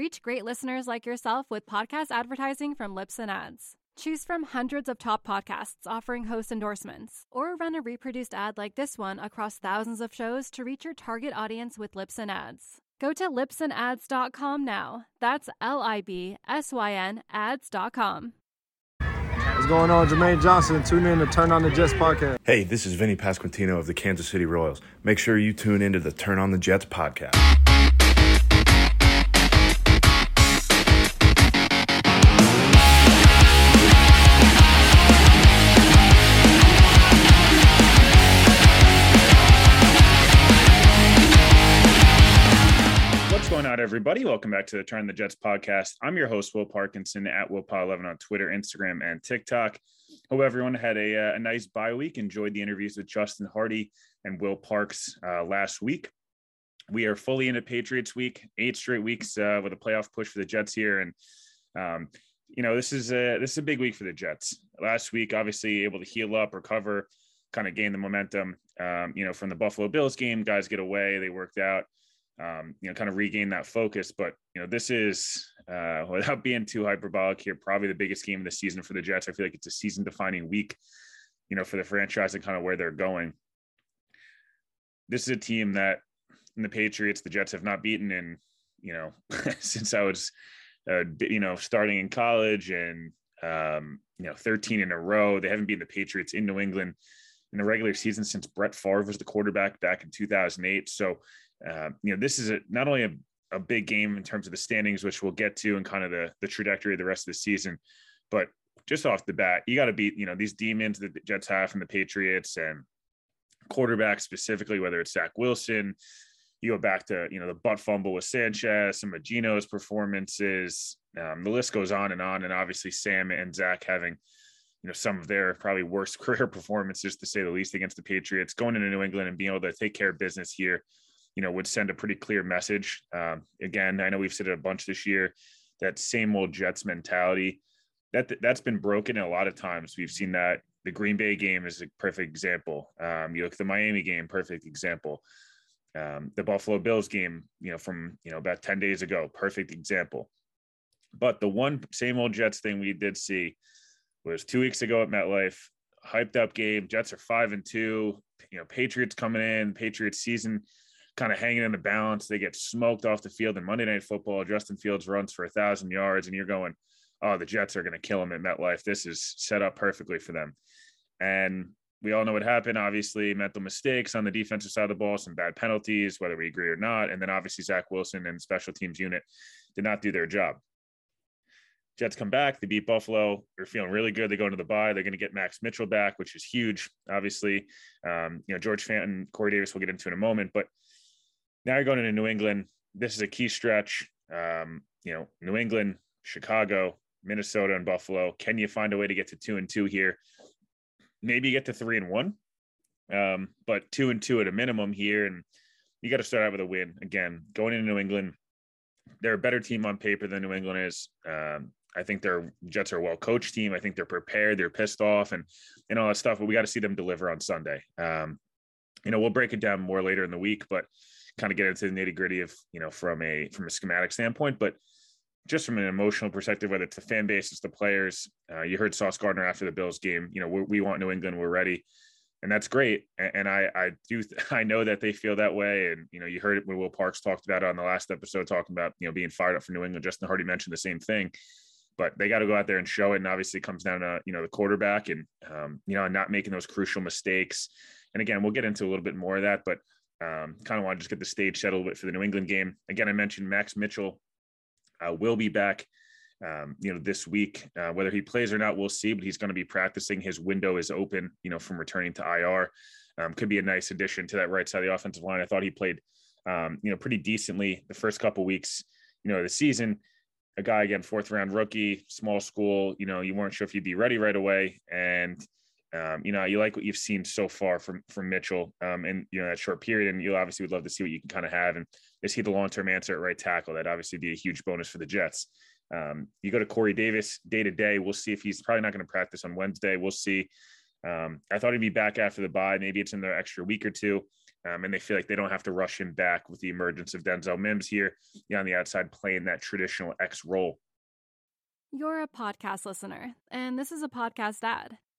Reach great listeners like yourself with podcast advertising from Libsyn Ads. Choose from hundreds of top podcasts offering host endorsements, or run a reproduced ad like this one across thousands of shows to reach your target audience with Libsyn Ads. Go to libsynads.com now. That's L I B S Y N ads.com. What's going on? Jermaine Johnson. Tune in to Turn on the Jets podcast. Hey, this is Vinny Pasquantino of the Kansas City Royals. Make sure you tune into the Turn on the Jets podcast. Everybody? Welcome back to the Turn the Jets podcast. I'm your host, Will Parkinson at WillPaw11 on Twitter, Instagram, and TikTok. Hope everyone had a, uh, a nice bye week. Enjoyed the interviews with Justin Hardy and Will Parks uh, last week. We are fully into Patriots week, eight straight weeks uh, with a playoff push for the Jets here, and um, you know this is a this is a big week for the Jets. Last week, obviously able to heal up, recover, kind of gain the momentum. Um, you know, from the Buffalo Bills game, guys get away, they worked out um, you know, kind of regain that focus. But you know, this is uh, without being too hyperbolic here, probably the biggest game of the season for the Jets. I feel like it's a season-defining week, you know, for the franchise and kind of where they're going. This is a team that, in the Patriots, the Jets have not beaten in, you know, since I was, uh, you know, starting in college and um, you know, 13 in a row. They haven't beaten the Patriots in New England in the regular season since Brett Favre was the quarterback back in 2008. So uh, you know, this is a, not only a, a big game in terms of the standings, which we'll get to and kind of the, the trajectory of the rest of the season, but just off the bat, you got to beat, you know, these demons that the Jets have from the Patriots and quarterback specifically, whether it's Zach Wilson, you go back to, you know, the butt fumble with Sanchez, some of Gino's performances, um, the list goes on and on. And obviously Sam and Zach having, you know, some of their probably worst career performances to say the least against the Patriots, going into New England and being able to take care of business here you know, would send a pretty clear message. Um, again, I know we've said it a bunch this year, that same old Jets mentality that that's been broken a lot of times. We've seen that the Green Bay game is a perfect example. Um, you look at the Miami game, perfect example. Um, the Buffalo Bills game, you know, from you know about ten days ago, perfect example. But the one same old Jets thing we did see was two weeks ago at MetLife, hyped up game. Jets are five and two. You know, Patriots coming in, Patriots season kind of hanging in the balance. They get smoked off the field in Monday Night Football. Justin Fields runs for a thousand yards, and you're going, "Oh, the Jets are going to kill him at MetLife. This is set up perfectly for them." And we all know what happened. Obviously, mental mistakes on the defensive side of the ball, some bad penalties, whether we agree or not. And then obviously Zach Wilson and special teams unit did not do their job. Jets come back. They beat Buffalo. They're feeling really good. They go into the bye. They're going to get Max Mitchell back, which is huge. Obviously, um, you know George Fant, Corey Davis. We'll get into in a moment, but now you're going into New England. This is a key stretch. Um, you know, New England, Chicago, Minnesota, and Buffalo. Can you find a way to get to two and two here? Maybe get to three and one, um, but two and two at a minimum here. And you got to start out with a win. Again, going into New England, they're a better team on paper than New England is. Um, I think their Jets are a well coached team. I think they're prepared. They're pissed off and and all that stuff. But we got to see them deliver on Sunday. Um, you know, we'll break it down more later in the week, but kind of get into the nitty gritty of you know from a from a schematic standpoint, but just from an emotional perspective, whether it's the fan base, it's the players. Uh, you heard Sauce Gardner after the Bills game. You know, we, want New England. We're ready, and that's great. And, and, I I do I know that they feel that way. And you know, you heard it when Will Parks talked about it on the last episode, talking about you know being fired up for New England. Justin Hardy mentioned the same thing. But they got to go out there and show it. And obviously, it comes down to you know the quarterback and um, you know not making those crucial mistakes. And again, we'll get into a little bit more of that. But um, kind of want to just get the stage set a little bit for the New England game. Again, I mentioned Max Mitchell uh, will be back, um, you know, this week. Uh, whether he plays or not, we'll see. But he's going to be practicing. His window is open, you know, from returning to IR. Um, could be a nice addition to that right side of the offensive line. I thought he played, um, you know, pretty decently the first couple weeks, you know, the season. a guy again, fourth round rookie, small school. You know, you weren't sure if he'd be ready right away, and um, you know, you like what you've seen so far from from Mitchell, um, in you know that short period, and you obviously would love to see what you can kind of have, and is he the long term answer at right tackle? That obviously be a huge bonus for the Jets. Um, you go to Corey Davis day to day. We'll see if he's probably not going to practice on Wednesday. We'll see. Um, I thought he'd be back after the bye. Maybe it's in the extra week or two. Um, and they feel like they don't have to rush him back with the emergence of Denzel Mims here on the outside playing that traditional X role. You're a podcast listener, and this is a podcast ad.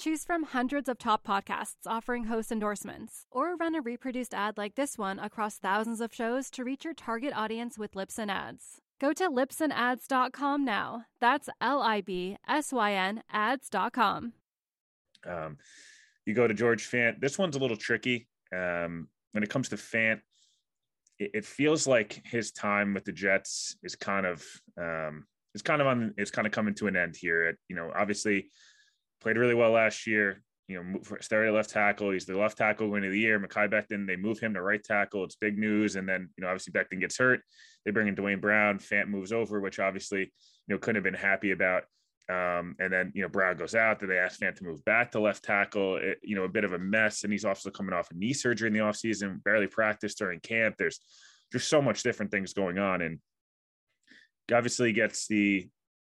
Choose from hundreds of top podcasts offering host endorsements, or run a reproduced ad like this one across thousands of shows to reach your target audience with Libsyn Ads. Go to libsynads.com now. That's L I B S Y N ads.com. Um, you go to George Fant. This one's a little tricky. Um, when it comes to Fant, it, it, feels like his time with the Jets is kind of um, it's kind of on it's kind of coming to an end here. It, you know, obviously played really well last year. You know, started left tackle. He's the left tackle going of the year. Mekhi Becton, they move him to right tackle. It's big news. And then, you know, obviously Becton gets hurt. They bring in Duane Brown. Fant moves over, which obviously, you know, couldn't have been happy about. Um, and then, you know, Brown goes out. Then they ask Fant to move back to left tackle. It, you know, a bit of a mess. And he's also coming off a knee surgery in the offseason, barely practiced during camp. There's just so much different things going on. And obviously gets the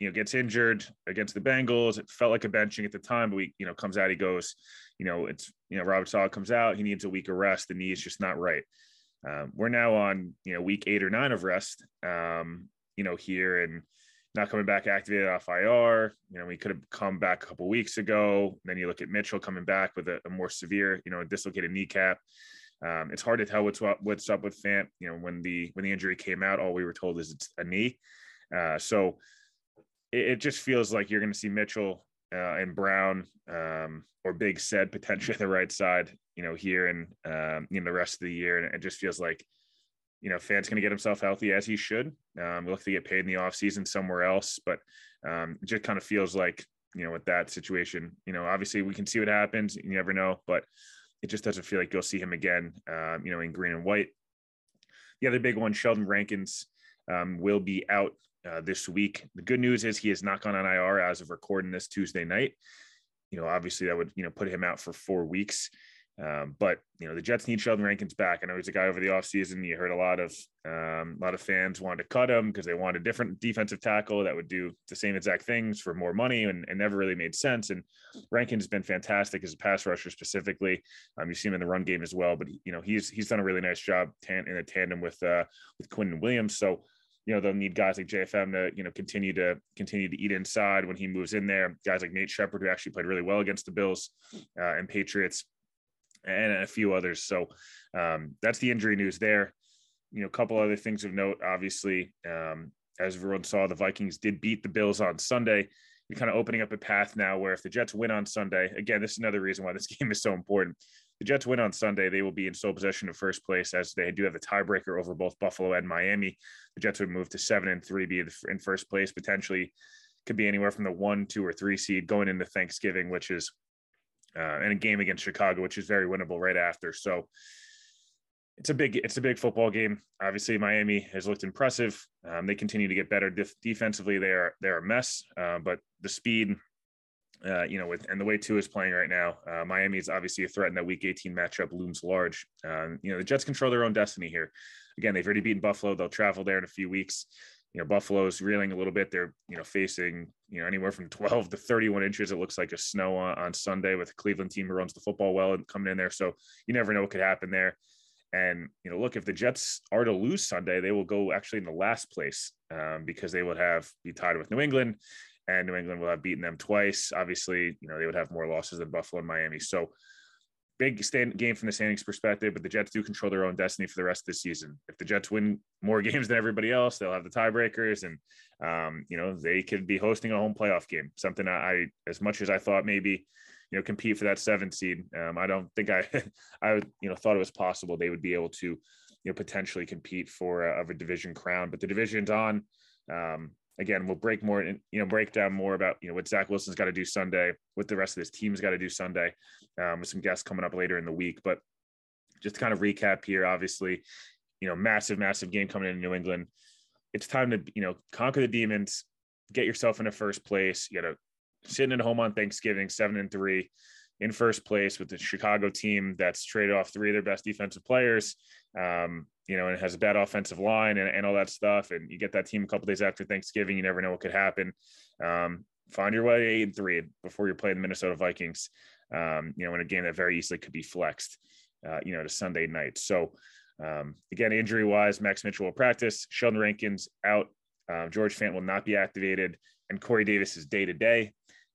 you know, gets injured against the Bengals. It felt like a benching at the time, but we, you know, comes out, he goes, you know, it's, you know, Robert Saleh comes out, he needs a week of rest. The knee is just not right. Um, we're now on, you know, week eight or nine of rest, um, you know, here and not coming back activated off IR. You know, we could have come back a couple weeks ago. Then you look at Mitchell coming back with a, a more severe, you know, dislocated kneecap. Um, it's hard to tell what's what's up with Fant. You know, when the when the injury came out, all we were told is it's a knee. Uh, so it, it just feels like you're going to see Mitchell uh, and Brown um, or Becton potentially the right side, you know, here and um, the rest of the year, and it just feels like you know Fant's going to get himself healthy as he should. Um, look to get paid in the offseason somewhere else, but um, it just kind of feels like you know with that situation, you know, obviously we can see what happens. You never know, but it just doesn't feel like you'll see him again. Um, you know, in green and white. The other big one, Sheldon Rankins, um, will be out uh, this week. The good news is he has not gone on IR as of recording this Tuesday night. You know, obviously that would you know put him out for four weeks. Um, but you know the Jets need Sheldon Rankins back. I know he's a guy over the offseason. You heard a lot of um, a lot of fans wanted to cut him because they wanted a different defensive tackle that would do the same exact things for more money, and, and never really made sense. And Rankins has been fantastic as a pass rusher specifically. Um, you see him in the run game as well, but you know he's he's done a really nice job tan- in a tandem with uh, with Quinnen Williams. So you know they'll need guys like JFM to you know continue to continue to eat inside when he moves in there. Guys like Nate Shepherd who actually played really well against the Bills uh, and Patriots, and a few others. So um, that's the injury news there. You know, a couple other things of note. Obviously, um, as everyone saw, the Vikings did beat the Bills on Sunday. You're kind of opening up a path now where if the Jets win on Sunday, again, this is another reason why this game is so important the Jets win on Sunday, they will be in sole possession of first place as they do have a tiebreaker over both Buffalo and Miami. The Jets would move to seven and three, be in first place, potentially could be anywhere from the one, two, or three seed going into Thanksgiving, which is uh, and a game against Chicago, which is very winnable right after. So it's a big it's a big football game. Obviously, Miami has looked impressive. Um, they continue to get better Def- defensively. They are they're a mess, uh, but the speed, uh, you know, with and the way Tua is playing right now, uh, Miami is obviously a threat in that Week 18 matchup looms large. Um, you know, the Jets control their own destiny here. Again, they've already beaten Buffalo. They'll travel there in a few weeks. You know, Buffalo's reeling a little bit. They're you know facing you know anywhere from 12 to 31 inches. It looks like a snow on, on Sunday with a Cleveland team who runs the football well and coming in there. So you never know what could happen there. And you know, look, if the Jets are to lose Sunday, they will go actually in the last place um, because they would have be tied with New England, and New England will have beaten them twice. Obviously, you know they would have more losses than Buffalo and Miami. So big stand game from the standings perspective, but the Jets do control their own destiny for the rest of the season. If the Jets win more games than everybody else, they'll have the tiebreakers, and um, you know they could be hosting a home playoff game. Something I, as much as I thought maybe you know compete for that seventh seed. Um, I don't think I I you know thought it was possible they would be able to you know potentially compete for a, of a division crown. But the division's on. Um, again, we'll break more and you know break down more about you know what Zach Wilson's got to do Sunday, what the rest of this team's got to do Sunday, um, with some guests coming up later in the week. But just to kind of recap here, obviously, you know, massive, massive game coming in New England. It's time to you know conquer the demons, get yourself in a first place. You to sitting at home on Thanksgiving, seven and three, in first place with the Chicago team that's traded off three of their best defensive players. Um, you know, and has a bad offensive line and, and all that stuff. And you get that team a couple days after Thanksgiving, you never know what could happen. Um, find your way eight and three before you're playing the Minnesota Vikings. Um, you know, in a game that very easily could be flexed, uh, you know, to Sunday night. So um, again, injury wise, Max Mitchell will practice. Sheldon Rankins out. Uh, George Fant will not be activated, and Corey Davis is day to day.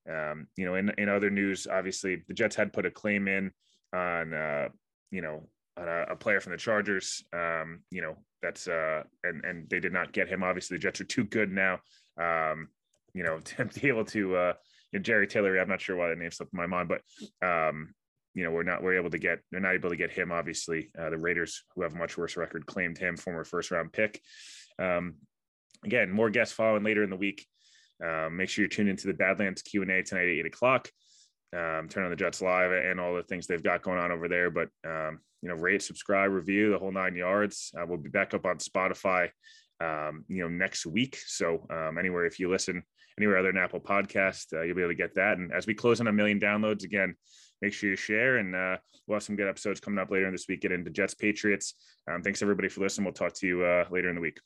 Um, you know, in, in other news, obviously the Jets had put a claim in on, uh, you know, on a, a, player from the Chargers. Um, you know, that's uh, and and they did not get him. Obviously, the Jets are too good now. Um, you know, to be able to uh, you know, Jerry Tillery. I'm not sure why the name slipped in my mind, but um, you know, we're not we're able to get they're not able to get him. Obviously, uh, the Raiders, who have a much worse record, claimed him, former first round pick. Um, again, more guests following later in the week. Um, make sure you tune into the Badlands Q and A tonight at eight o'clock. Um, turn on the Jets live and all the things they've got going on over there. But um, you know, rate, subscribe, review the whole nine yards. Uh, we'll be back up on Spotify, um, you know, next week. So um, anywhere if you listen anywhere other than Apple Podcast, uh, you'll be able to get that. And as we close on a million downloads again, make sure you share. And uh, we'll have some good episodes coming up later in this week. Get into Jets Patriots. Um, thanks everybody for listening. We'll talk to you uh, later in the week.